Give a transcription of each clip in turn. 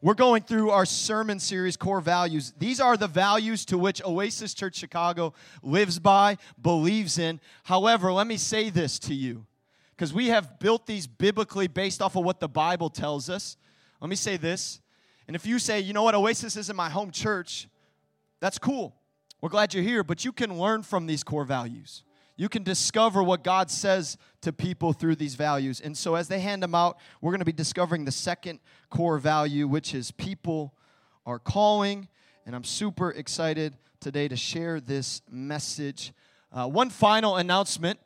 We're going through our sermon series, Core Values. These are the values to which Oasis Church Chicago lives by, believes in. However, let me say this to you, because we have built these biblically based off of what the Bible tells us. Let me say this. And if you say, you know what, Oasis isn't my home church, that's cool. We're glad you're here, but you can learn from these core values. You can discover what God says to people through these values. And so, as they hand them out, we're going to be discovering the second core value, which is people are calling. And I'm super excited today to share this message. Uh, one final announcement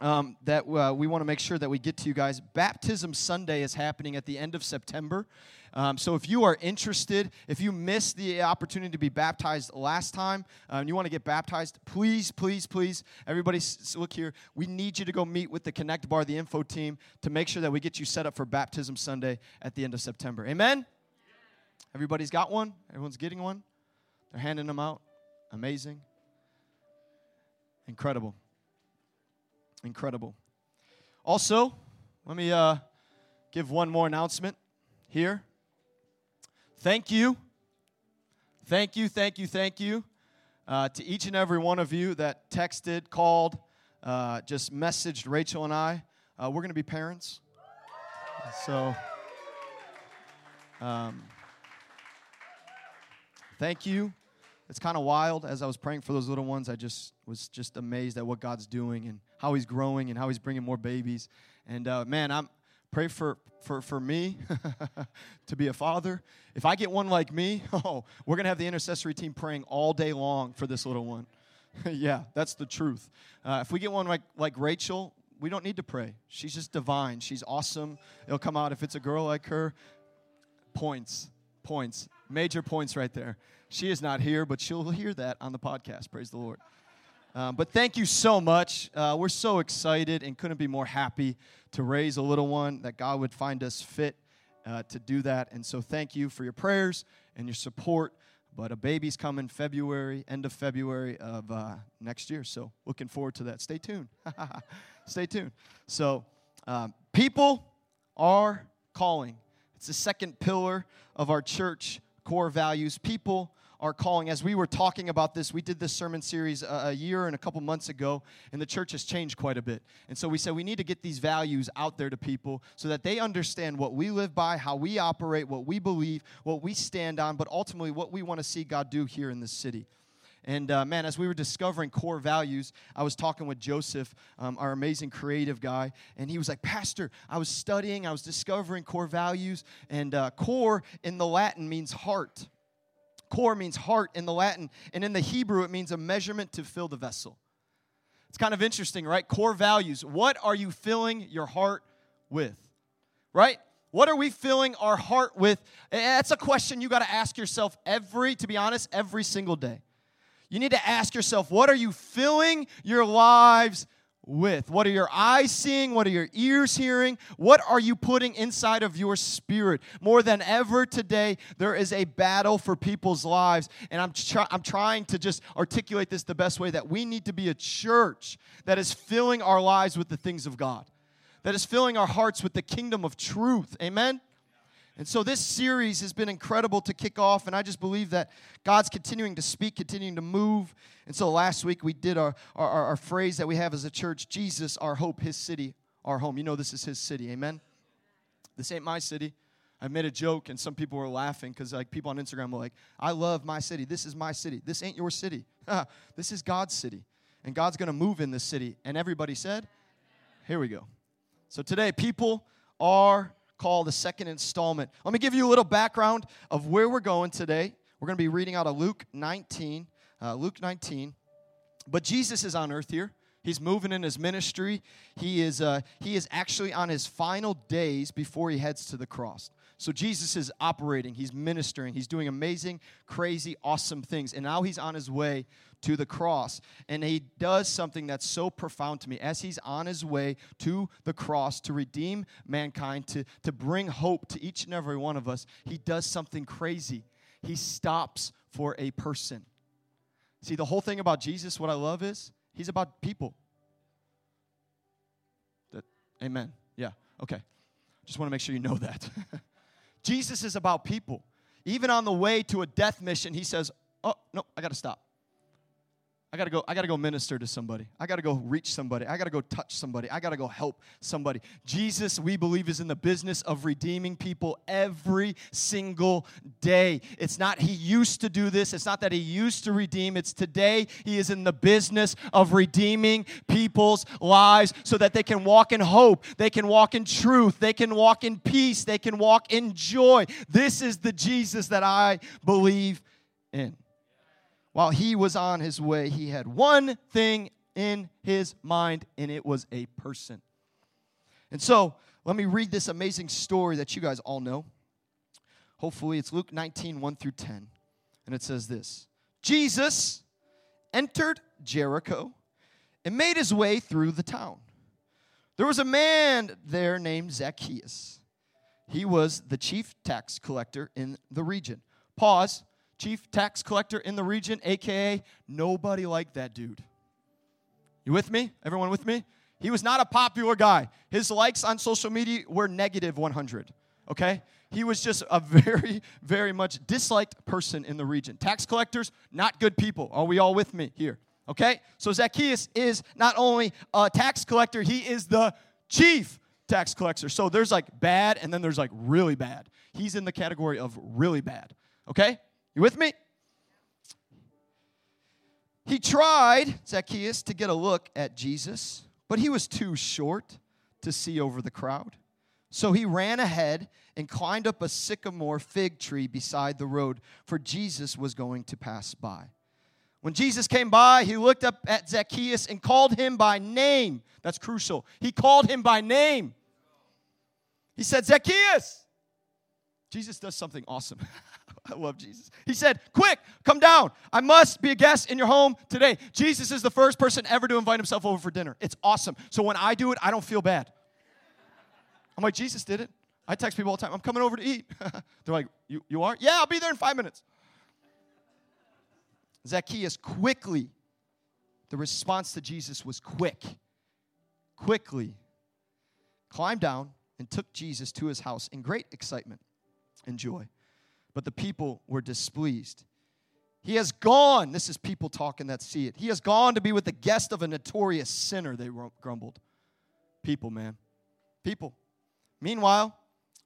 um, that uh, we want to make sure that we get to you guys. Baptism Sunday is happening at the end of September. Um, so if you are interested, if you missed the opportunity to be baptized last time uh, and you want to get baptized, please, please, please, everybody look here. We need you to go meet with the Connect Bar, the info team, to make sure that we get you set up for Baptism Sunday at the end of September. Amen? Everybody's got one? Everyone's getting one? They're handing them out? Amazing. Incredible. Incredible. Also, let me uh, give one more announcement here. Thank you. Thank you, thank you, thank you uh, to each and every one of you that texted, called, uh, just messaged Rachel and I. Uh, we're going to be parents. So, um, thank you. It's kind of wild. As I was praying for those little ones, I just was just amazed at what God's doing and how He's growing and how He's bringing more babies. And uh, man, I'm pray for for for me to be a father. If I get one like me, oh, we're gonna have the intercessory team praying all day long for this little one. yeah, that's the truth. Uh, if we get one like like Rachel, we don't need to pray. She's just divine. She's awesome. It'll come out. If it's a girl like her, points, points, major points right there. She is not here, but she'll hear that on the podcast. Praise the Lord. Um, but thank you so much. Uh, we're so excited and couldn't be more happy to raise a little one, that God would find us fit uh, to do that. And so thank you for your prayers and your support. But a baby's coming February, end of February of uh, next year. So looking forward to that. Stay tuned. Stay tuned. So um, people are calling. It's the second pillar of our church core values. People are calling. As we were talking about this, we did this sermon series a, a, year and a couple months ago, and the church has changed quite a bit. And so we said we need to get these values out there to people so that they understand what we live by, how we operate, what we believe, what we stand on, but ultimately what we want to see God do here in this city. And uh, man, as we were discovering core values, I was talking with Joseph, um, our amazing creative guy, and he was like, Pastor, I was studying, I was discovering core values, and uh, core in the Latin means heart. Core means heart in the Latin, and in the Hebrew, it means a measurement to fill the vessel. It's kind of interesting, right? Core values. What are you filling your heart with? Right? What are we filling our heart with? That's a question you got to ask yourself every, to be honest, every single day. You need to ask yourself, what are you filling your lives with? What are your eyes seeing? What are your ears hearing? What are you putting inside of your spirit? More than ever today, there is a battle for people's lives. And I'm, try- I'm trying to just articulate this the best way that we need to be a church that is filling our lives with the things of God, that is filling our hearts with the kingdom of truth. Amen? And so this series has been incredible to kick off, and I just believe that God's continuing to speak, continuing to move. And so last week we did our, our, our phrase that we have as a church Jesus, our hope, his city, our home. You know this is his city, amen? This ain't my city. I made a joke, and some people were laughing because like people on Instagram were like, "I love my city. This is my city. This ain't your city. this is God's city, and God's gonna move in this city." And everybody said, "Here we go." So today, people are call the second installment. Let me give you a little background of where we're going today. We're going to be reading out of Luke 19. Uh, Luke 19. But Jesus is on earth here. He's moving in his ministry. He is, uh, he is actually on his final days before he heads to the cross. So Jesus is operating, he's ministering, he's doing amazing, crazy, awesome things. And now he's on his way to the cross. And he does something that's so profound to me. As he's on his way to the cross to redeem mankind, to, to bring hope to each and every one of us, he does something crazy. He stops for a person. See, the whole thing about Jesus, what I love is he's about people. That, amen. Yeah, okay. Just want to make sure you know that. Jesus is about people. Even on the way to a death mission, he says, Oh, no, I got to stop. I gotta go, I gotta go minister to somebody. I gotta go reach somebody. I gotta go touch somebody. I gotta go help somebody. Jesus, we believe, is in the business of redeeming people every single day. It's not he used to do this, it's not that he used to redeem. It's today he is in the business of redeeming people's lives so that they can walk in hope, they can walk in truth, they can walk in peace, they can walk in joy. This is the Jesus that I believe in while he was on his way, he had one thing in his mind, and it was a person. And so, let me read this amazing story that you guys all know. Hopefully, it's Luke 19, 1 through 10. And it says this Jesus entered Jericho and made his way through the town. There was a man there named Zacchaeus. He was the chief tax collector in the region. Pause chief tax collector in the region, aka nobody liked that dude. You with me? Everyone with me? He was not a popular guy. His likes on social media were negative 100, okay? He was just a very, very much disliked person in the region. Tax collectors, not good people. Are we all with me here? Okay? So Zacchaeus is not only a tax collector, he is the chief tax collector. So there's like bad and then there's like really bad. He's in the category of really bad. Okay? You with me? He tried, Zacchaeus, to get a look at Jesus, but he was too short to see over the crowd. So he ran ahead and climbed up a sycamore fig tree beside the road, for Jesus was going to pass by. When Jesus came by, he looked up at Zacchaeus and called him by name. That's crucial. He called him by name. He said, Zacchaeus. Jesus does something awesome. I love Jesus. He said, Quick, come down. I must be a guest in your home today. Jesus is the first person ever to invite himself over for dinner. It's awesome. So when I do it, I don't feel bad. I'm like, Jesus did it. I text people all the time, I'm coming over to eat. They're like, you, you are? Yeah, I'll be there in five minutes. Zacchaeus quickly, the response to Jesus was quick, quickly climbed down and took Jesus to his house in great excitement and joy but the people were displeased. He has gone, this is people talking that see it. He has gone to be with the guest of a notorious sinner, they grumbled. People, man. People. Meanwhile,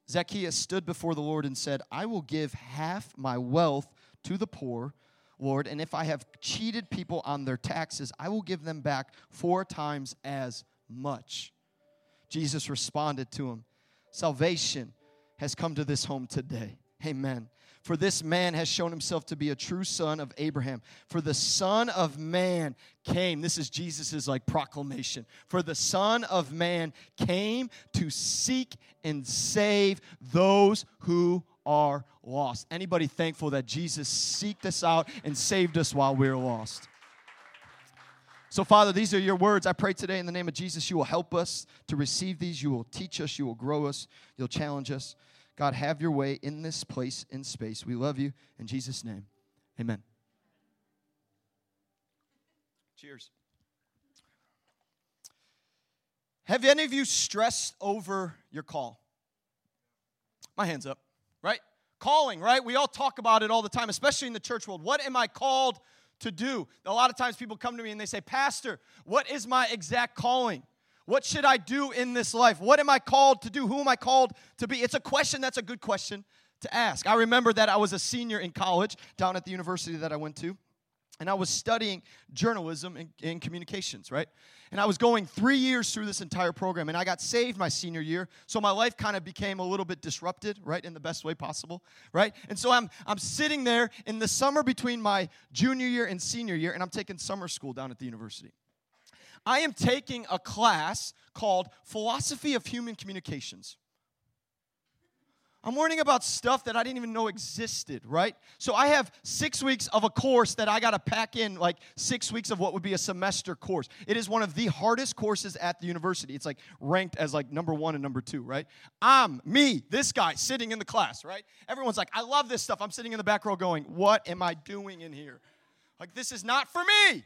Zacchaeus stood before the Lord and said, I will give half my wealth to the poor, Lord, and if I have cheated people on their taxes, I will give them back four times as much. Jesus responded to him, Salvation has come to this home today. Amen. For this man has shown himself to be a true son of Abraham. For the Son of Man came. This is Jesus's like proclamation. For the Son of Man came to seek and save those who are lost. Anybody thankful that Jesus seeked us out and saved us while we were lost? So, Father, these are your words. I pray today in the name of Jesus, you will help us to receive these. You will teach us. You will grow us. You'll challenge us. God, have your way in this place, in space. We love you. In Jesus' name, amen. Cheers. Have any of you stressed over your call? My hand's up, right? Calling, right? We all talk about it all the time, especially in the church world. What am I called to do? A lot of times people come to me and they say, Pastor, what is my exact calling? What should I do in this life? What am I called to do? Who am I called to be? It's a question that's a good question to ask. I remember that I was a senior in college down at the university that I went to, and I was studying journalism and, and communications, right? And I was going three years through this entire program, and I got saved my senior year, so my life kind of became a little bit disrupted, right, in the best way possible, right? And so I'm I'm sitting there in the summer between my junior year and senior year, and I'm taking summer school down at the university. I am taking a class called Philosophy of Human Communications. I'm learning about stuff that I didn't even know existed, right? So I have six weeks of a course that I got to pack in, like six weeks of what would be a semester course. It is one of the hardest courses at the university. It's like ranked as like number one and number two, right? I'm me, this guy, sitting in the class, right? Everyone's like, I love this stuff. I'm sitting in the back row going, What am I doing in here? Like, this is not for me.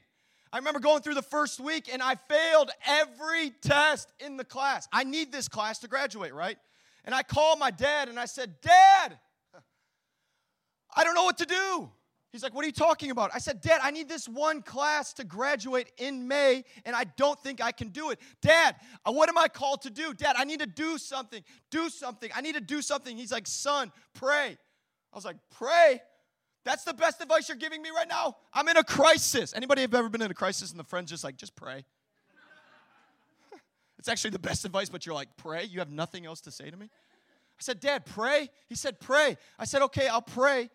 I remember going through the first week and I failed every test in the class. I need this class to graduate, right? And I called my dad and I said, Dad, I don't know what to do. He's like, What are you talking about? I said, Dad, I need this one class to graduate in May, and I don't think I can do it. Dad, uh, what am I called to do? Dad, I need to do something. Do something. I need to do something. He's like, Son, pray. I was like, Pray? That's the best advice you're giving me right now? I'm in a crisis. Anybody have ever been in a crisis and the friend's just like, Just pray? it's actually the best advice, but you're like, Pray? You have nothing else to say to me? I said, Dad, pray. He said, Pray. I said, Okay, I'll pray.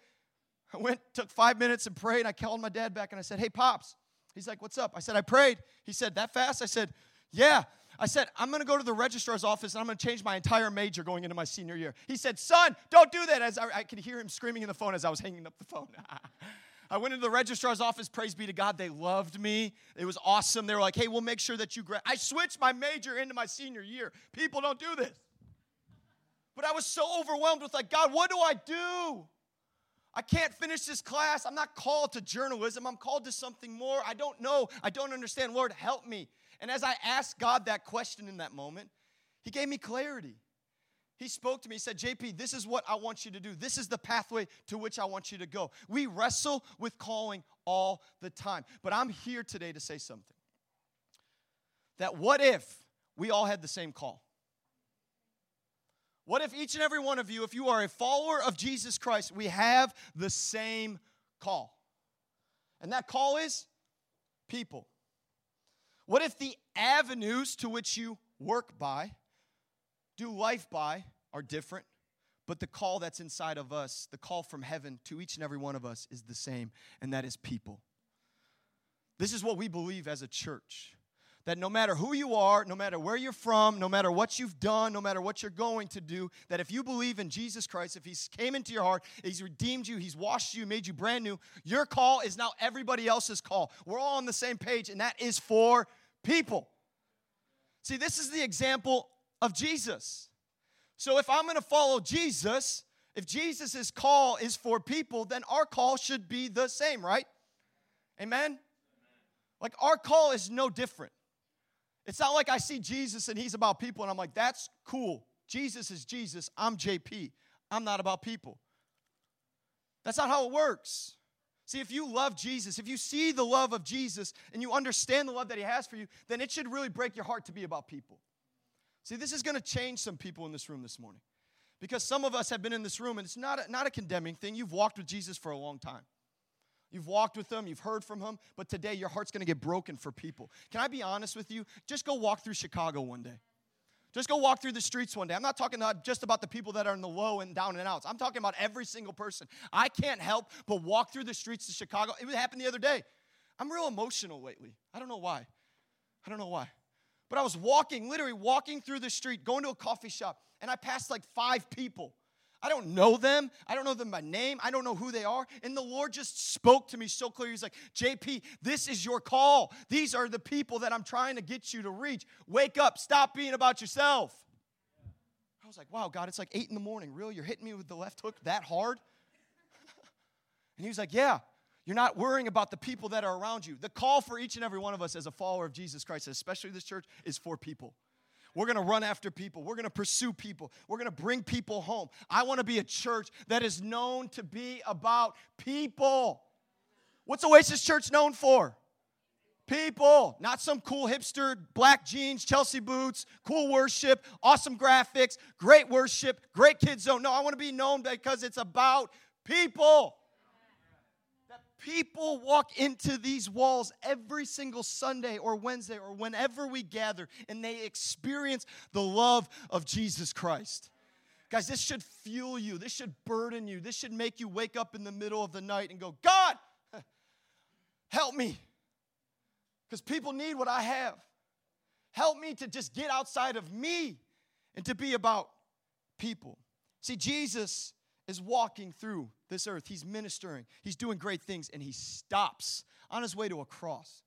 I went, took five minutes and prayed. And I called my dad back and I said, Hey, Pops. He's like, What's up? I said, I prayed. He said, That fast? I said, Yeah. I said, I'm going to go to the registrar's office and I'm going to change my entire major going into my senior year. He said, Son, don't do that. As I, I could hear him screaming in the phone as I was hanging up the phone. I went into the registrar's office. Praise be to God. They loved me. It was awesome. They were like, hey, we'll make sure that you grad. I switched my major into my senior year. People don't do this. But I was so overwhelmed with, like, God, what do I do? I can't finish this class. I'm not called to journalism. I'm called to something more. I don't know. I don't understand. Lord, help me. And as I asked God that question in that moment, He gave me clarity. He spoke to me. He said, JP, this is what I want you to do. This is the pathway to which I want you to go. We wrestle with calling all the time. But I'm here today to say something. That what if we all had the same call? What if each and every one of you, if you are a follower of Jesus Christ, we have the same call? And that call is people. What if the avenues to which you work by, do life by, are different, but the call that's inside of us, the call from heaven to each and every one of us, is the same, and that is people? This is what we believe as a church that no matter who you are, no matter where you're from, no matter what you've done, no matter what you're going to do, that if you believe in Jesus Christ, if He's came into your heart, He's redeemed you, He's washed you, made you brand new, your call is now everybody else's call. We're all on the same page, and that is for people. See, this is the example of Jesus. So if I'm going to follow Jesus, if Jesus' call is for people, then our call should be the same, right? Amen? Like our call is no different. It's not like I see Jesus and he's about people and I'm like, that's cool. Jesus is Jesus. I'm JP. I'm not about people. That's not how it works. See, if you love Jesus, if you see the love of Jesus and you understand the love that he has for you, then it should really break your heart to be about people. See, this is going to change some people in this room this morning. Because some of us have been in this room and it's not a, not a condemning thing. You've walked with Jesus for a long time. You've walked with them, you've heard from him, but today your heart's gonna get broken for people. Can I be honest with you? Just go walk through Chicago one day. Just go walk through the streets one day. I'm not talking about just about the people that are in the low and down and outs. I'm talking about every single person. I can't help but walk through the streets of Chicago. It happened the other day. I'm real emotional lately. I don't know why. I don't know why. But I was walking, literally walking through the street, going to a coffee shop, and I passed like five people. I don't know them. I don't know them by name. I don't know who they are. And the Lord just spoke to me so clear. He's like, JP, this is your call. These are the people that I'm trying to get you to reach. Wake up. Stop being about yourself. I was like, wow, God, it's like eight in the morning. Really? You're hitting me with the left hook that hard? and he was like, yeah. You're not worrying about the people that are around you. The call for each and every one of us as a follower of Jesus Christ, especially this church, is for people. We're going to run after people. We're going to pursue people. We're going to bring people home. I want to be a church that is known to be about people. What's Oasis Church known for? People, not some cool hipster black jeans, Chelsea boots, cool worship, awesome graphics, great worship, great kids zone. No, I want to be known because it's about people people walk into these walls every single Sunday or Wednesday or whenever we gather and they experience the love of Jesus Christ. Guys, this should fuel you. This should burden you. This should make you wake up in the middle of the night and go, God, help me. Because people need what I have. Help me to just get outside of me and to be about people. See, Jesus is walking through this earth. He's ministering, he's doing great things, and he stops on his way to a cross.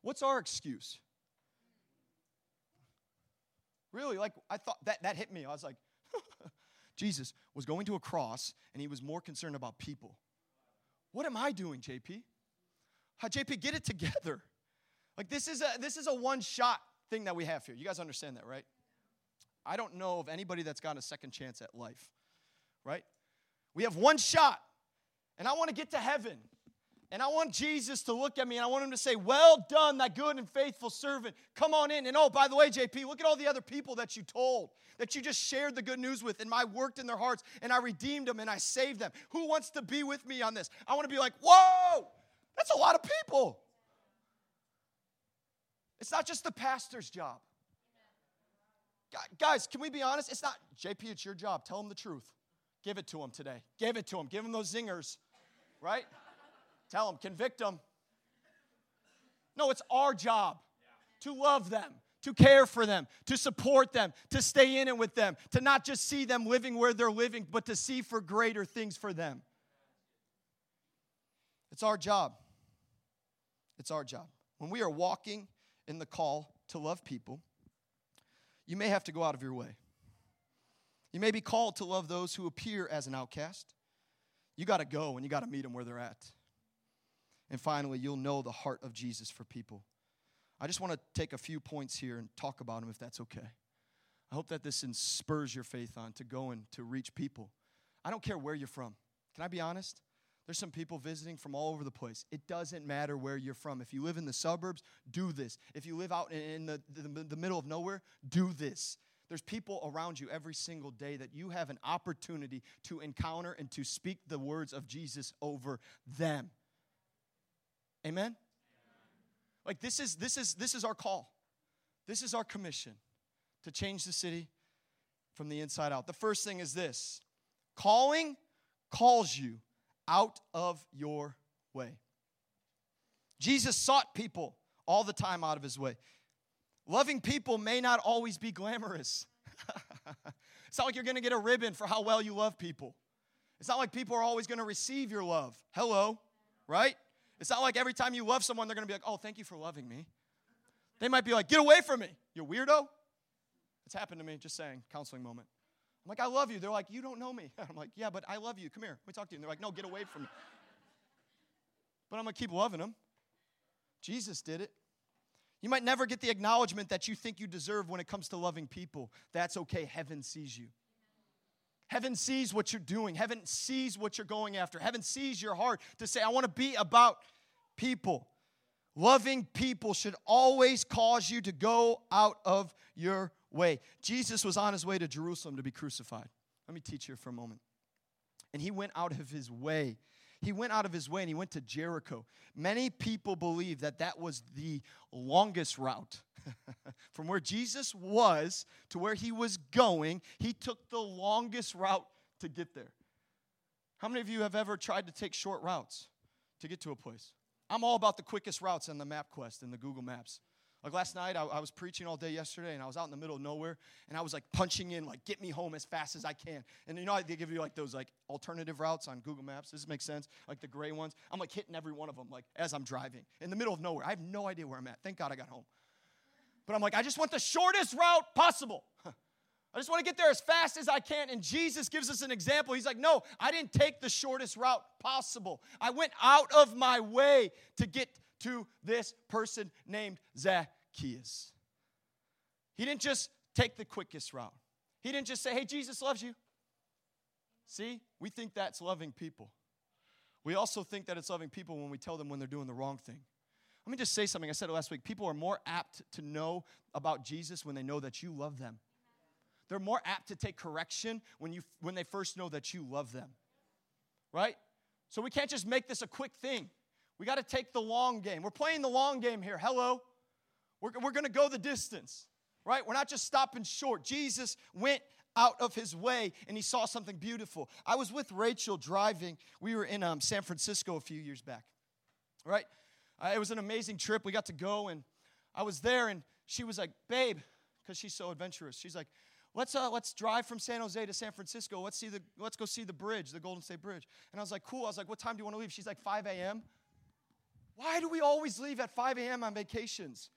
What's our excuse? Really, like I thought that, that hit me. I was like, Jesus was going to a cross and he was more concerned about people. What am I doing, JP? How, JP, get it together. Like this is a this is a one shot thing that we have here. You guys understand that, right? I don't know of anybody that's got a second chance at life, right? We have one shot, and I want to get to heaven. And I want Jesus to look at me and I want him to say, Well done, thy good and faithful servant. Come on in. And oh, by the way, JP, look at all the other people that you told, that you just shared the good news with, and I worked in their hearts and I redeemed them and I saved them. Who wants to be with me on this? I want to be like, Whoa, that's a lot of people. It's not just the pastor's job. Guys, can we be honest? It's not, JP, it's your job. Tell them the truth. Give it to them today. Give it to them. Give them those zingers, right? Tell them, convict them. No, it's our job to love them, to care for them, to support them, to stay in it with them, to not just see them living where they're living, but to see for greater things for them. It's our job. It's our job. When we are walking in the call to love people, you may have to go out of your way. You may be called to love those who appear as an outcast. You got to go and you got to meet them where they're at. And finally, you'll know the heart of Jesus for people. I just want to take a few points here and talk about them if that's okay. I hope that this spurs your faith on to go and to reach people. I don't care where you're from. Can I be honest? There's some people visiting from all over the place. It doesn't matter where you're from. If you live in the suburbs, do this. If you live out in the, the, the, middle of nowhere, do this. There's people around you every single day that you have an opportunity to encounter and to speak the words of Jesus over them. Amen? Like this is this is this is our call. This is our commission to change the city from the inside out. The first thing is this. Calling calls you out of your way. Jesus sought people all the time out of his way. Loving people may not always be glamorous. it's not like you're going to get a ribbon for how well you love people. It's not like people are always going to receive your love. Hello, right? It's not like every time you love someone, they're going to be like, oh, thank you for loving me. They might be like, get away from me, you weirdo. It's happened to me, just saying, counseling moment. I'm like, I love you. They're like, you don't know me. I'm like, yeah, but I love you. Come here. Let me talk to you. And they're like, no, get away from me. But I'm going to keep loving them. Jesus did it. You might never get the acknowledgement that you think you deserve when it comes to loving people. That's okay. Heaven sees you. Heaven sees what you're doing. Heaven sees what you're going after. Heaven sees your heart to say, I want to be about people. Loving people should always cause you to go out of your way. Jesus was on his way to Jerusalem to be crucified. Let me teach you for a moment. And he went out of his way. He went out of his way and he went to Jericho. Many people believe that that was the longest route. From where Jesus was to where he was going, he took the longest route to get there. How many of you have ever tried to take short routes to get to a place? I'm all about the quickest routes on the MapQuest and the Google Maps. Like last night, I, I, was preaching all day yesterday, and I was out in the middle of nowhere, and I was like punching in, like, get me home as fast as I can. And you know, they give you like those like alternative routes on Google Maps. Does this make sense? Like the gray ones. I'm like hitting every one of them, like as I'm driving in the middle of nowhere. I have no idea where I'm at. Thank God I got home. But I'm like, I just want the shortest route possible. I just want to get there as fast as I can. And Jesus gives us an example. He's like, No, I didn't take the shortest route possible. I went out of my way to get to this person named Zacchaeus. He didn't just take the quickest route, he didn't just say, Hey, Jesus loves you. See, we think that's loving people. We also think that it's loving people when we tell them when they're doing the wrong thing. Let me just say something. I said it last week. People are more apt to know about Jesus when they know that you love them. They're more apt to take correction when, you, when they first know that you love them. Right? So we can't just make this a quick thing. We got to take the long game. We're playing the long game here. Hello. We're, we're going to go the distance, right? We're not just stopping short. Jesus went out of his way and he saw something beautiful. I was with Rachel driving. We were in um, San Francisco a few years back, right? Uh, it was an amazing trip. We got to go and I was there and she was like, babe, because she's so adventurous. She's like, let's uh, let's drive from San Jose to San Francisco. Let's see the let's go see the bridge, the Golden State Bridge. And I was like, cool. I was like, what time do you want to leave? She's like, 5 a.m. Why do we always leave at 5 a.m. on vacations?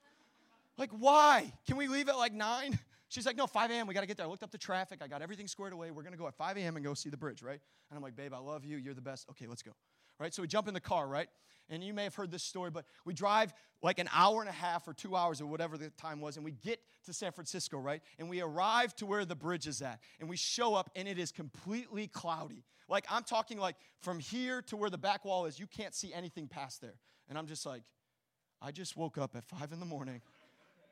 Like, why? Can we leave at like 9? She's like, no, 5 a.m. We got to get there. I looked up the traffic. I got everything squared away. We're going to go at 5 a.m. and go see the bridge, right? And I'm like, babe, I love you. You're the best. Okay, let's go. right? So we jump in the car, right? And you may have heard this story, but we drive like an hour and a half or two hours or whatever the time was, and we get to San Francisco, right? And we arrive to where the bridge is at, and we show up, and it is completely cloudy. Like, I'm talking like from here to where the back wall is, you can't see anything past there. And I'm just like, I just woke up at five in the morning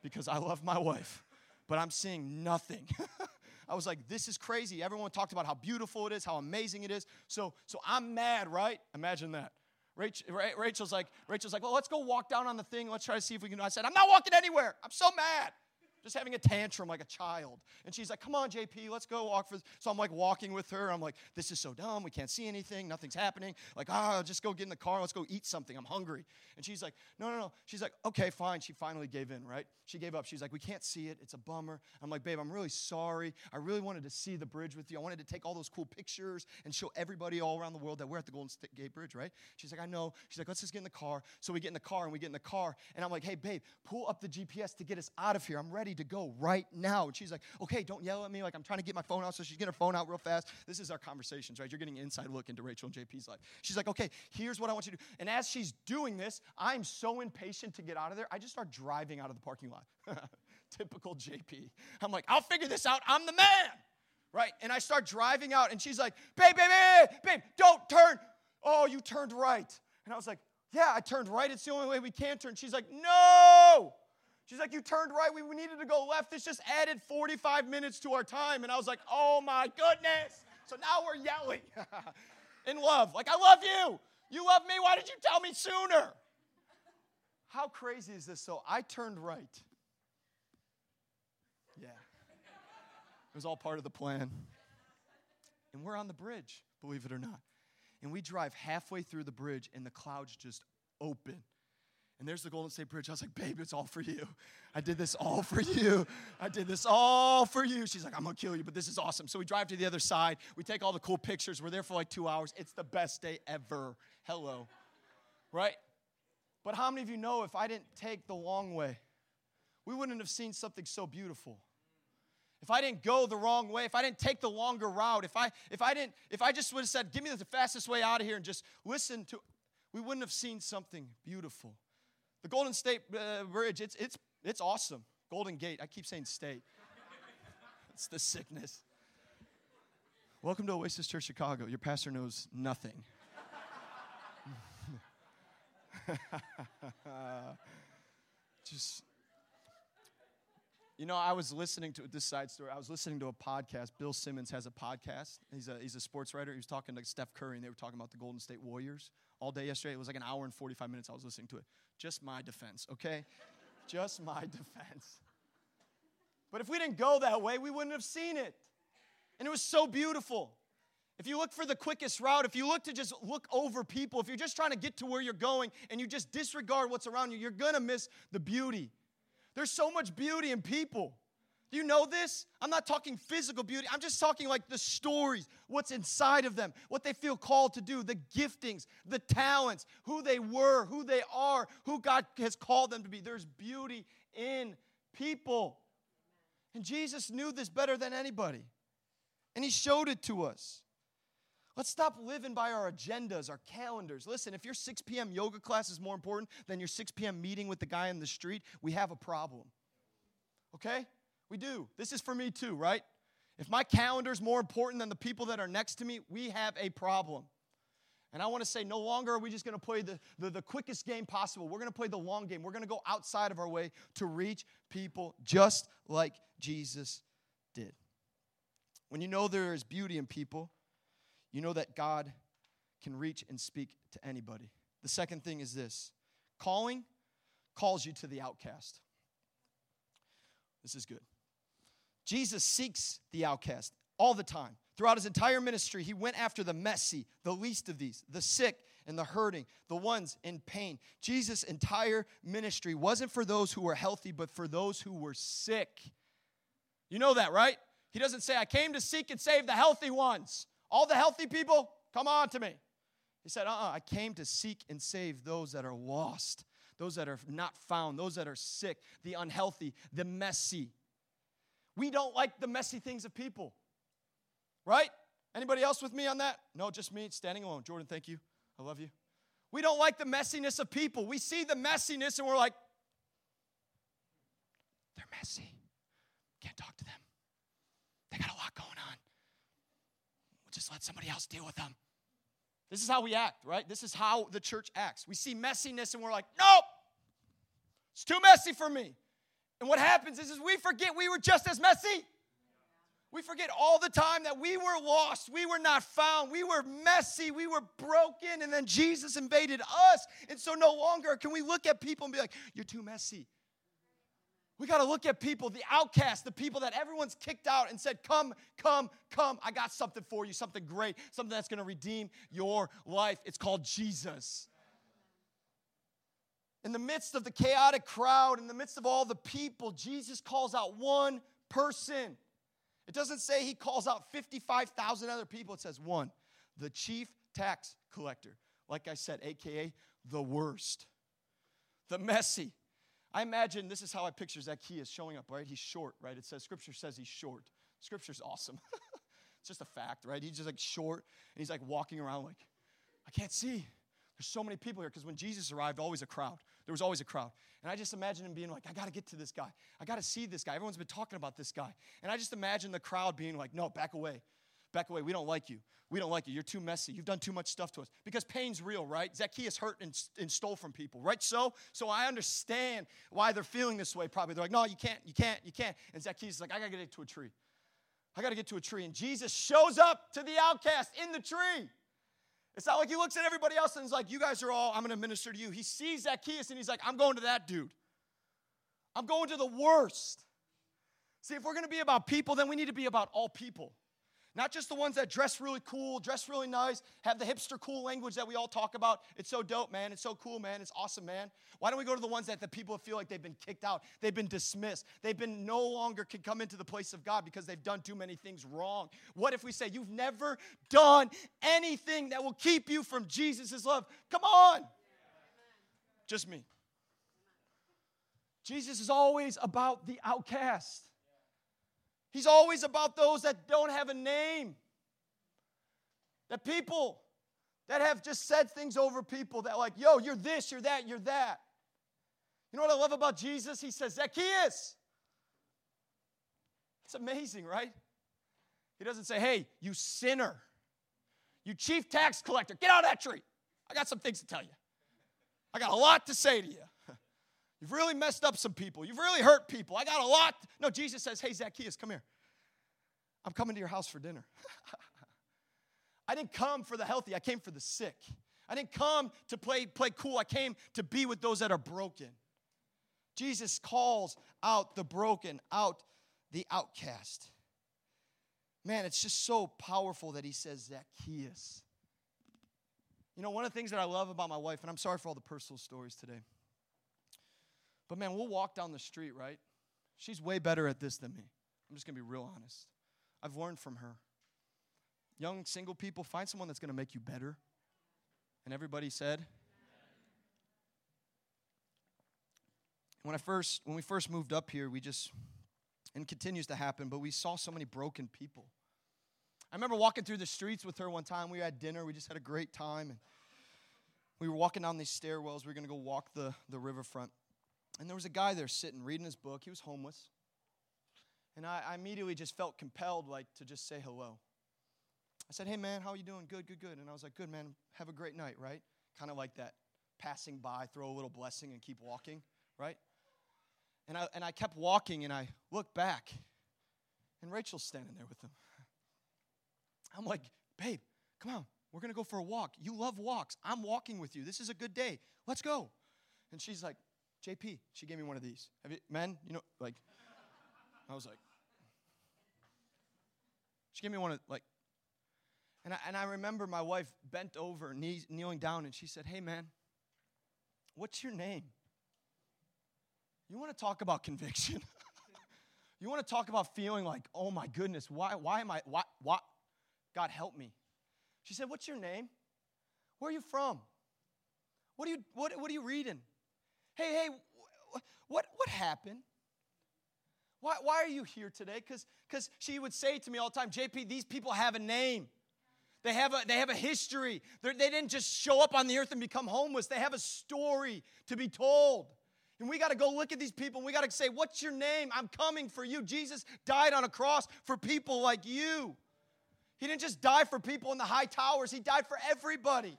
because I love my wife, but I'm seeing nothing. I was like, this is crazy. Everyone talked about how beautiful it is, how amazing it is. So, so I'm mad, right? Imagine that. Rachel, Rachel's like, Rachel's like, well, let's go walk down on the thing. Let's try to see if we can. I said, I'm not walking anywhere. I'm so mad just having a tantrum like a child. And she's like, Come on, JP, let's go walk for. So I'm like walking with her. I'm like, This is so dumb. We can't see anything. Nothing's happening. Like, ah, oh, just go get in the car. Let's go eat something. I'm hungry. And she's like, No, no, no. She's like, Okay, fine. She finally gave in, right? She gave up. She's like, We can't see it. It's a bummer. I'm like, Babe, I'm really sorry. I really wanted to see the bridge with you. I wanted to take all those cool pictures and show everybody all around the world that we're at the Golden Gate Bridge, right? She's like, I know. She's like, Let's just get in the car. So we get in the car and we get in the car. And I'm like, Hey, babe, pull up the GPS to get us out of here. I'm ready to go right now. And she's like, okay, don't yell at me. Like, I'm trying to get my phone out. So she's getting her phone out real fast. This is our conversations, right? You're getting an inside look into Rachel and JP's life. She's like, okay, here's what I want you to do. And as she's doing this, I'm so impatient to get out of there. I just start driving out of the parking lot. Typical JP. I'm like, I'll figure this out. I'm the man. Right? And I start driving out, and she's like, babe, babe, babe, babe, don't turn. Oh, you turned right. And I was like, yeah, I turned right. It's the only way we can turn. She's like, no. She's like, You turned right. We needed to go left. This just added 45 minutes to our time. And I was like, Oh my goodness. So now we're yelling in love. Like, I love you. You love me. Why did you tell me sooner? How crazy is this? So I turned right. Yeah. It was all part of the plan. And we're on the bridge, believe it or not. And we drive halfway through the bridge, and the clouds just open. And there's the Golden State Bridge. I was like, babe, it's all for you. I did this all for you. I did this all for you. She's like, I'm to kill you, but this is awesome. So we drive to the other side. We take all the cool pictures. We're there for like two hours. It's the best day ever. Hello. Right? But how many of you know if I didn't take the long way, we wouldn't have seen something so beautiful? If I didn't go the wrong way, if I didn't take the longer route, if I if I didn't if I just would have said, "Give me the fastest way out of here," and just listen to, we wouldn't have seen something beautiful. The Golden State uh, Bridge, it's, it's, it's awesome. Golden Gate, I keep saying state. it's the sickness. Welcome to Oasis Church Chicago. Your pastor knows nothing. Just, you know, I was listening to this side story. I was listening to a podcast. Bill Simmons has a podcast. He's a, he's a sports writer. He was talking to Steph Curry, and they were talking about the Golden State Warriors all day yesterday. It was like an hour and 45 minutes I was listening to it. Just my defense, okay? Just my defense. But if we didn't go that way, we wouldn't have seen it. And it was so beautiful. If you look for the quickest route, if you look to just look over people, if you're just trying to get to where you're going and you just disregard what's around you, you're gonna miss the beauty. There's so much beauty in people. Do you know this? I'm not talking physical beauty. I'm just talking like the stories, what's inside of them, what they feel called to do, the giftings, the talents, who they were, who they are, who God has called them to be. There's beauty in people. And Jesus knew this better than anybody. And He showed it to us. Let's stop living by our agendas, our calendars. Listen, if your 6 p.m. yoga class is more important than your 6 p.m. meeting with the guy in the street, we have a problem. Okay? We do. This is for me too, right? If my calendar is more important than the people that are next to me, we have a problem. And I want to say, no longer are we just going to play the, the, the, quickest game possible. We're going to play the long game. We're going to go outside of our way to reach people just like Jesus did. When you know there is beauty in people, you know that God can reach and speak to anybody. The second thing is this calling calls you to the outcast. This is good. Jesus seeks the outcast all the time. Throughout his entire ministry, he went after the messy, the least of these, the sick and the hurting, the ones in pain. Jesus' entire ministry wasn't for those who were healthy, but for those who were sick. You know that, right? He doesn't say, I came to seek and save the healthy ones. All the healthy people, come on to me. He said, uh uh-uh, I came to seek and save those that are lost, those that are not found, those that are sick, the unhealthy, the messy. We don't like the messy things of people. Right? Anybody else with me on that? No, just me standing alone. Jordan, thank you. I love you. We don't like the messiness of people. We see the messiness and we're like, they're messy. Can't talk to them. They got a lot going on. We'll just let somebody else deal with them. This is how we act, right? This is how the church acts. We see messiness and we're like, nope, it's too messy for me. And what happens is, is we forget we were just as messy. We forget all the time that we were lost, we were not found, we were messy, we were broken, and then Jesus invaded us. And so no longer can we look at people and be like, You're too messy. We got to look at people, the outcasts, the people that everyone's kicked out and said, Come, come, come. I got something for you, something great, something that's going to redeem your life. It's called Jesus. In the midst of the chaotic crowd, in the midst of all the people, Jesus calls out one person. It doesn't say he calls out 55,000 other people, it says one, the chief tax collector. Like I said, AKA the worst, the messy. I imagine this is how I picture Zacchaeus showing up, right? He's short, right? It says, Scripture says he's short. Scripture's awesome. it's just a fact, right? He's just like short, and he's like walking around like, I can't see. There's so many people here because when Jesus arrived, always a crowd. There was always a crowd. And I just imagine him being like, I got to get to this guy. I got to see this guy. Everyone's been talking about this guy. And I just imagine the crowd being like, no, back away. Back away. We don't like you. We don't like you. You're too messy. You've done too much stuff to us. Because pain's real, right? Zacchaeus hurt and, and stole from people, right? So, so I understand why they're feeling this way. Probably they're like, no, you can't, you can't, you can't. And Zacchaeus is like, I got to get to a tree. I got to get to a tree. And Jesus shows up to the outcast in the tree. It's not like he looks at everybody else and is like, You guys are all, I'm going to minister to you. He sees Zacchaeus and he's like, I'm going to that dude. I'm going to the worst. See, if we're going to be about people, then we need to be about all people. Not just the ones that dress really cool, dress really nice, have the hipster cool language that we all talk about. It's so dope, man. It's so cool, man. It's awesome, man. Why don't we go to the ones that the people feel like they've been kicked out, they've been dismissed, they've been no longer can come into the place of God because they've done too many things wrong? What if we say, You've never done anything that will keep you from Jesus' love? Come on. Just me. Jesus is always about the outcast. He's always about those that don't have a name. That people that have just said things over people that, like, yo, you're this, you're that, you're that. You know what I love about Jesus? He says, Zacchaeus. It's amazing, right? He doesn't say, hey, you sinner, you chief tax collector, get out of that tree. I got some things to tell you. I got a lot to say to you. You've really messed up some people. You've really hurt people. I got a lot. No, Jesus says, Hey, Zacchaeus, come here. I'm coming to your house for dinner. I didn't come for the healthy, I came for the sick. I didn't come to play, play cool, I came to be with those that are broken. Jesus calls out the broken, out the outcast. Man, it's just so powerful that he says Zacchaeus. You know, one of the things that I love about my wife, and I'm sorry for all the personal stories today. But man, we'll walk down the street, right? She's way better at this than me. I'm just going to be real honest. I've learned from her. Young single people, find someone that's going to make you better. And everybody said, when I first when we first moved up here, we just and continues to happen, but we saw so many broken people. I remember walking through the streets with her one time. We had dinner. We just had a great time, and we were walking down these stairwells. We were going to go walk the the riverfront, and there was a guy there sitting, reading his book. He was homeless. And I, I immediately just felt compelled, like, to just say hello. I said, hey, man, how are you doing? Good, good, good. And I was like, good, man. Have a great night, right? Kind of like that passing by, throw a little blessing and keep walking, right? And I, and I kept walking, and I looked back, and Rachel's standing there with him. I'm like, babe, come on. We're going to go for a walk. You love walks. I'm walking with you. This is a good day. Let's go. And she's like, JP, she gave me one of these. Have you, men, you know, like, I was like, she gave me one of, like, and I, and I remember my wife bent over, knees, kneeling down, and she said, Hey, man, what's your name? You want to talk about conviction? you want to talk about feeling like, oh my goodness, why, why am I, why, why? God help me. She said, What's your name? Where are you from? What are you, what, what are you reading? Hey, hey, what, what happened? Why, why are you here today? Because she would say to me all the time, JP, these people have a name. They have a, they have a history. They're, they did not just show up on the earth and become homeless. They have a story to be told. And we got to go look at these people we got to say, What's your name? I'm coming for you. Jesus died on a cross for people like you. He didn't just die for people in the high towers, He died for everybody.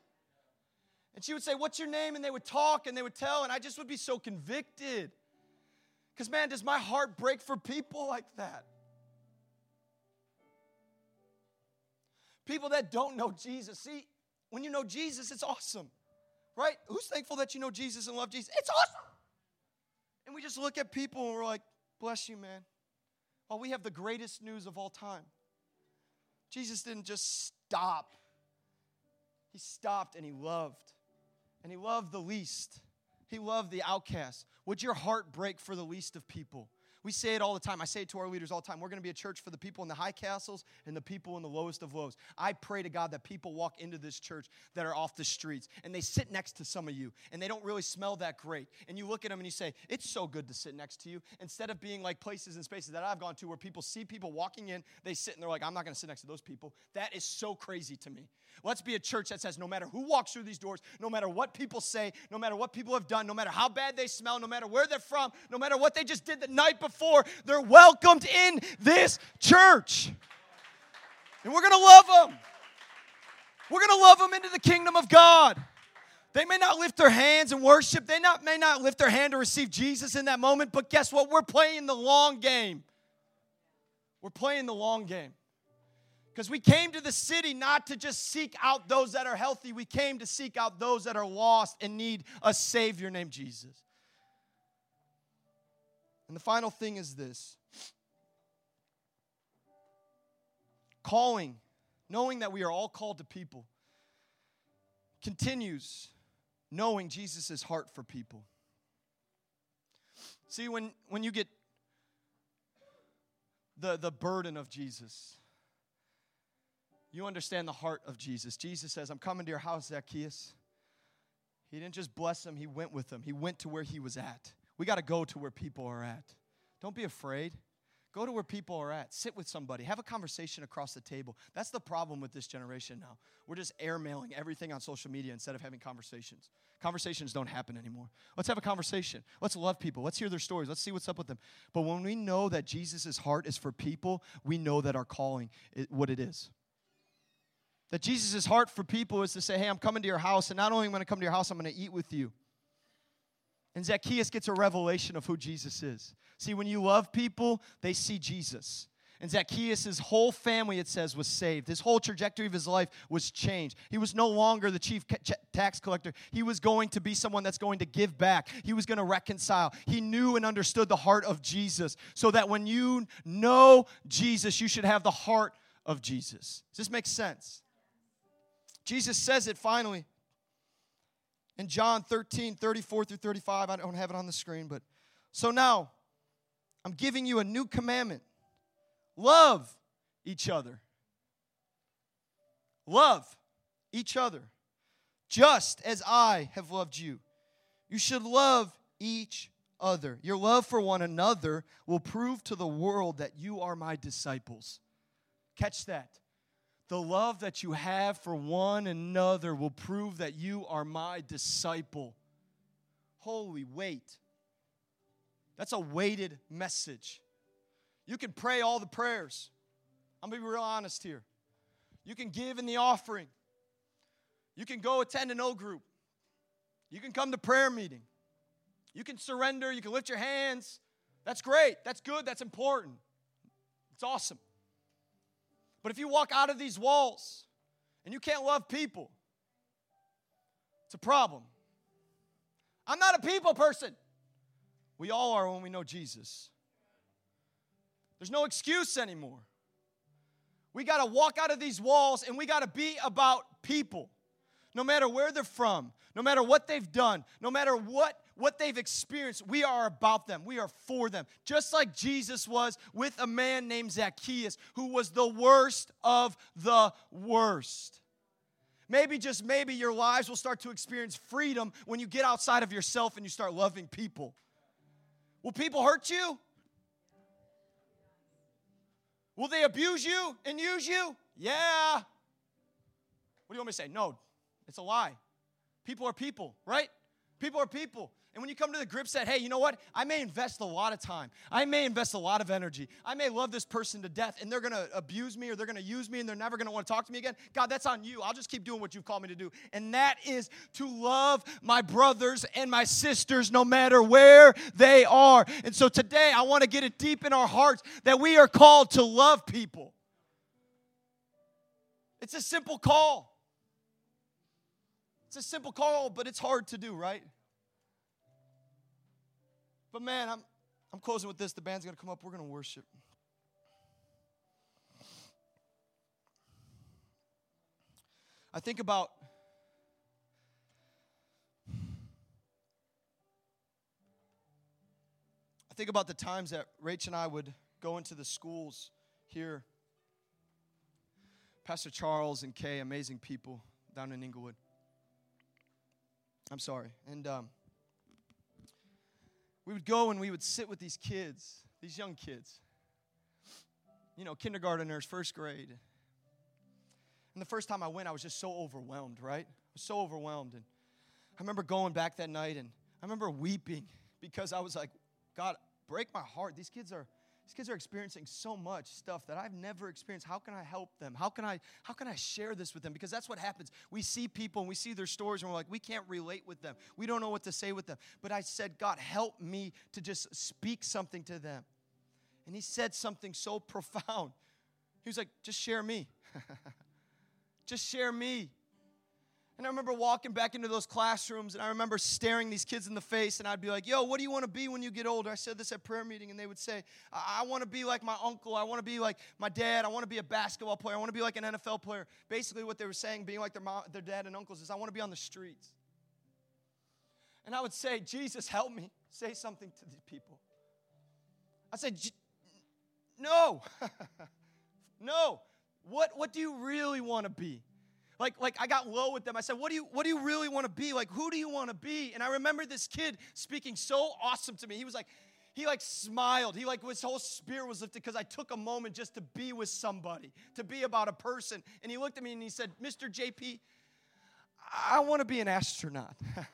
And she would say, What's your name? And they would talk and they would tell, and I just would be so convicted. Because, man, does my heart break for people like that? People that don't know Jesus. See, when you know Jesus, it's awesome, right? Who's thankful that you know Jesus and love Jesus? It's awesome. And we just look at people and we're like, bless you, man. Oh, we have the greatest news of all time. Jesus didn't just stop, He stopped and He loved. And He loved the least, He loved the outcast. Would your heart break for the least of people? We say it all the time. I say it to our leaders all the time. We're going to be a church for the people in the high castles and the people in the lowest of lows. I pray to God that people walk into this church that are off the streets and they sit next to some of you and they don't really smell that great. And you look at them and you say, It's so good to sit next to you. Instead of being like places and spaces that I've gone to where people see people walking in, they sit and they're like, I'm not going to sit next to those people. That is so crazy to me. Let's be a church that says no matter who walks through these doors, no matter what people say, no matter what people have done, no matter how bad they smell, no matter where they're from, no matter what they just did the night before, they're welcomed in this church. And we're going to love them. We're going to love them into the kingdom of God. They may not lift their hands and worship. They not, may not lift their hand to receive Jesus in that moment, but guess what? We're playing the long game. We're playing the long game. Because we came to the city not to just seek out those that are healthy, we came to seek out those that are lost and need a Savior named Jesus. And the final thing is this calling, knowing that we are all called to people, continues knowing Jesus' heart for people. See, when, when you get the, the burden of Jesus, you understand the heart of Jesus. Jesus says, I'm coming to your house, Zacchaeus. He didn't just bless him, he went with him. He went to where he was at. We got to go to where people are at. Don't be afraid. Go to where people are at. Sit with somebody. Have a conversation across the table. That's the problem with this generation now. We're just airmailing everything on social media instead of having conversations. Conversations don't happen anymore. Let's have a conversation. Let's love people. Let's hear their stories. Let's see what's up with them. But when we know that Jesus' heart is for people, we know that our calling is what it is. That Jesus' heart for people is to say, hey, I'm coming to your house, and not only am I going to come to your house, I'm going to eat with you. And Zacchaeus gets a revelation of who Jesus is. See, when you love people, they see Jesus. And Zacchaeus' whole family, it says, was saved. His whole trajectory of his life was changed. He was no longer the chief tax collector. He was going to be someone that's going to give back. He was going to reconcile. He knew and understood the heart of Jesus. So that when you know Jesus, you should have the heart of Jesus. Does this make sense? Jesus says it finally in John 13, 34 through 35. I don't have it on the screen, but so now I'm giving you a new commandment love each other. Love each other just as I have loved you. You should love each other. Your love for one another will prove to the world that you are my disciples. Catch that. The love that you have for one another will prove that you are my disciple. Holy wait. That's a weighted message. You can pray all the prayers. I'm going to be real honest here. You can give in the offering. You can go attend an O group. You can come to prayer meeting. You can surrender. You can lift your hands. That's great. That's good. That's important. It's awesome. But if you walk out of these walls and you can't love people, it's a problem. I'm not a people person. We all are when we know Jesus. There's no excuse anymore. We got to walk out of these walls and we got to be about people. No matter where they're from, no matter what they've done, no matter what what they've experienced, we are about them. We are for them. Just like Jesus was with a man named Zacchaeus, who was the worst of the worst. Maybe, just maybe, your lives will start to experience freedom when you get outside of yourself and you start loving people. Will people hurt you? Will they abuse you and use you? Yeah. What do you want me to say? No, it's a lie. People are people, right? People are people. And when you come to the grips that, hey, you know what? I may invest a lot of time. I may invest a lot of energy. I may love this person to death and they're going to abuse me or they're going to use me and they're never going to want to talk to me again. God, that's on you. I'll just keep doing what you've called me to do. And that is to love my brothers and my sisters no matter where they are. And so today I want to get it deep in our hearts that we are called to love people. It's a simple call. It's a simple call, but it's hard to do, right? But man, I'm, I'm closing with this. The band's going to come up. We're going to worship. I think about I think about the times that Rach and I would go into the schools here. Pastor Charles and Kay, amazing people down in Inglewood. I'm sorry. And um, we would go and we would sit with these kids, these young kids, you know, kindergarteners, first grade. And the first time I went, I was just so overwhelmed, right? I was so overwhelmed. And I remember going back that night and I remember weeping because I was like, God, break my heart. These kids are these kids are experiencing so much stuff that I've never experienced. How can I help them? How can I how can I share this with them? Because that's what happens. We see people and we see their stories and we're like, we can't relate with them. We don't know what to say with them. But I said, God, help me to just speak something to them. And he said something so profound. He was like, just share me. just share me. And I remember walking back into those classrooms and I remember staring these kids in the face and I'd be like, yo, what do you want to be when you get older? I said this at prayer meeting and they would say, I, I want to be like my uncle. I want to be like my dad. I want to be a basketball player. I want to be like an NFL player. Basically, what they were saying, being like their, mom, their dad and uncles, is I want to be on the streets. And I would say, Jesus, help me. Say something to these people. I said, no. no. What, what do you really want to be? Like, like I got low with them. I said, what do you what do you really want to be? Like, who do you want to be? And I remember this kid speaking so awesome to me. He was like, he like smiled. He like his whole spirit was lifted because I took a moment just to be with somebody, to be about a person. And he looked at me and he said, Mr. JP, I want to be an astronaut. and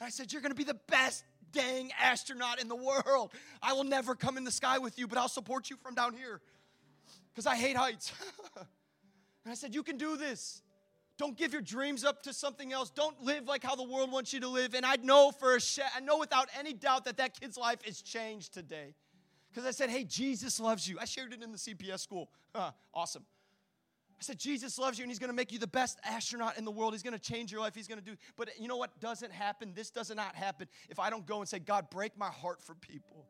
I said, You're gonna be the best dang astronaut in the world. I will never come in the sky with you, but I'll support you from down here because I hate heights. and I said, You can do this. Don't give your dreams up to something else. Don't live like how the world wants you to live. And I know for a sh- I know without any doubt that that kid's life is changed today. Because I said, Hey, Jesus loves you. I shared it in the CPS school. Awesome. I said, Jesus loves you and he's gonna make you the best astronaut in the world. He's gonna change your life. He's gonna do, but you know what doesn't happen? This does not happen if I don't go and say, God, break my heart for people.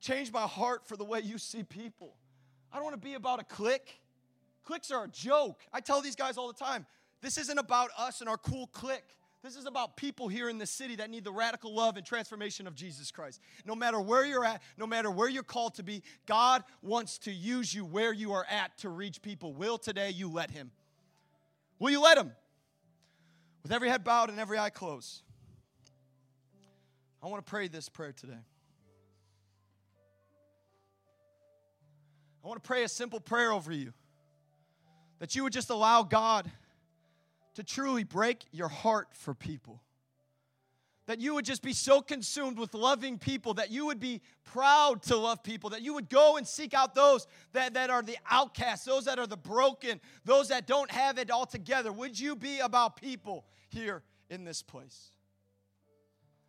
Change my heart for the way you see people. I don't want to be about a clique. Cliques are a joke. I tell these guys all the time this isn't about us and our cool clique. This is about people here in the city that need the radical love and transformation of Jesus Christ. No matter where you're at, no matter where you're called to be, God wants to use you where you are at to reach people. Will today you let Him? Will you let Him? With every head bowed and every eye closed, I want to pray this prayer today. I want to pray a simple prayer over you that you would just allow God to truly break your heart for people. That you would just be so consumed with loving people, that you would be proud to love people, that you would go and seek out those that, that are the outcasts, those that are the broken, those that don't have it all together. Would you be about people here in this place?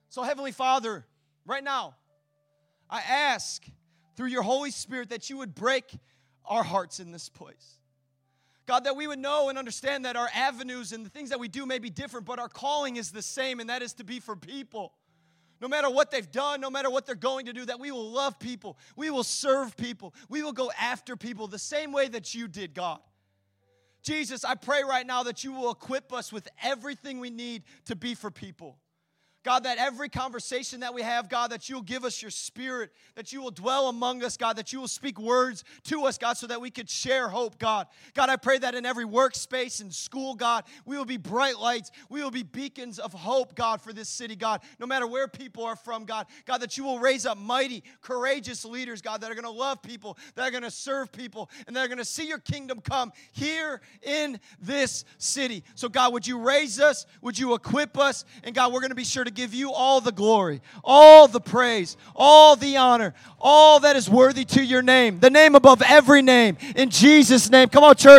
So, Heavenly Father, right now, I ask through your Holy Spirit that you would break our hearts in this place. God, that we would know and understand that our avenues and the things that we do may be different, but our calling is the same, and that is to be for people. No matter what they've done, no matter what they're going to do, that we will love people, we will serve people, we will go after people the same way that you did, God. Jesus, I pray right now that you will equip us with everything we need to be for people. God, that every conversation that we have, God, that you'll give us your spirit, that you will dwell among us, God, that you will speak words to us, God, so that we could share hope, God. God, I pray that in every workspace and school, God, we will be bright lights. We will be beacons of hope, God, for this city, God, no matter where people are from, God. God, that you will raise up mighty, courageous leaders, God, that are going to love people, that are going to serve people, and that are going to see your kingdom come here in this city. So, God, would you raise us? Would you equip us? And God, we're going to be sure to give you all the glory, all the praise, all the honor, all that is worthy to your name, the name above every name. In Jesus' name. Come on, church.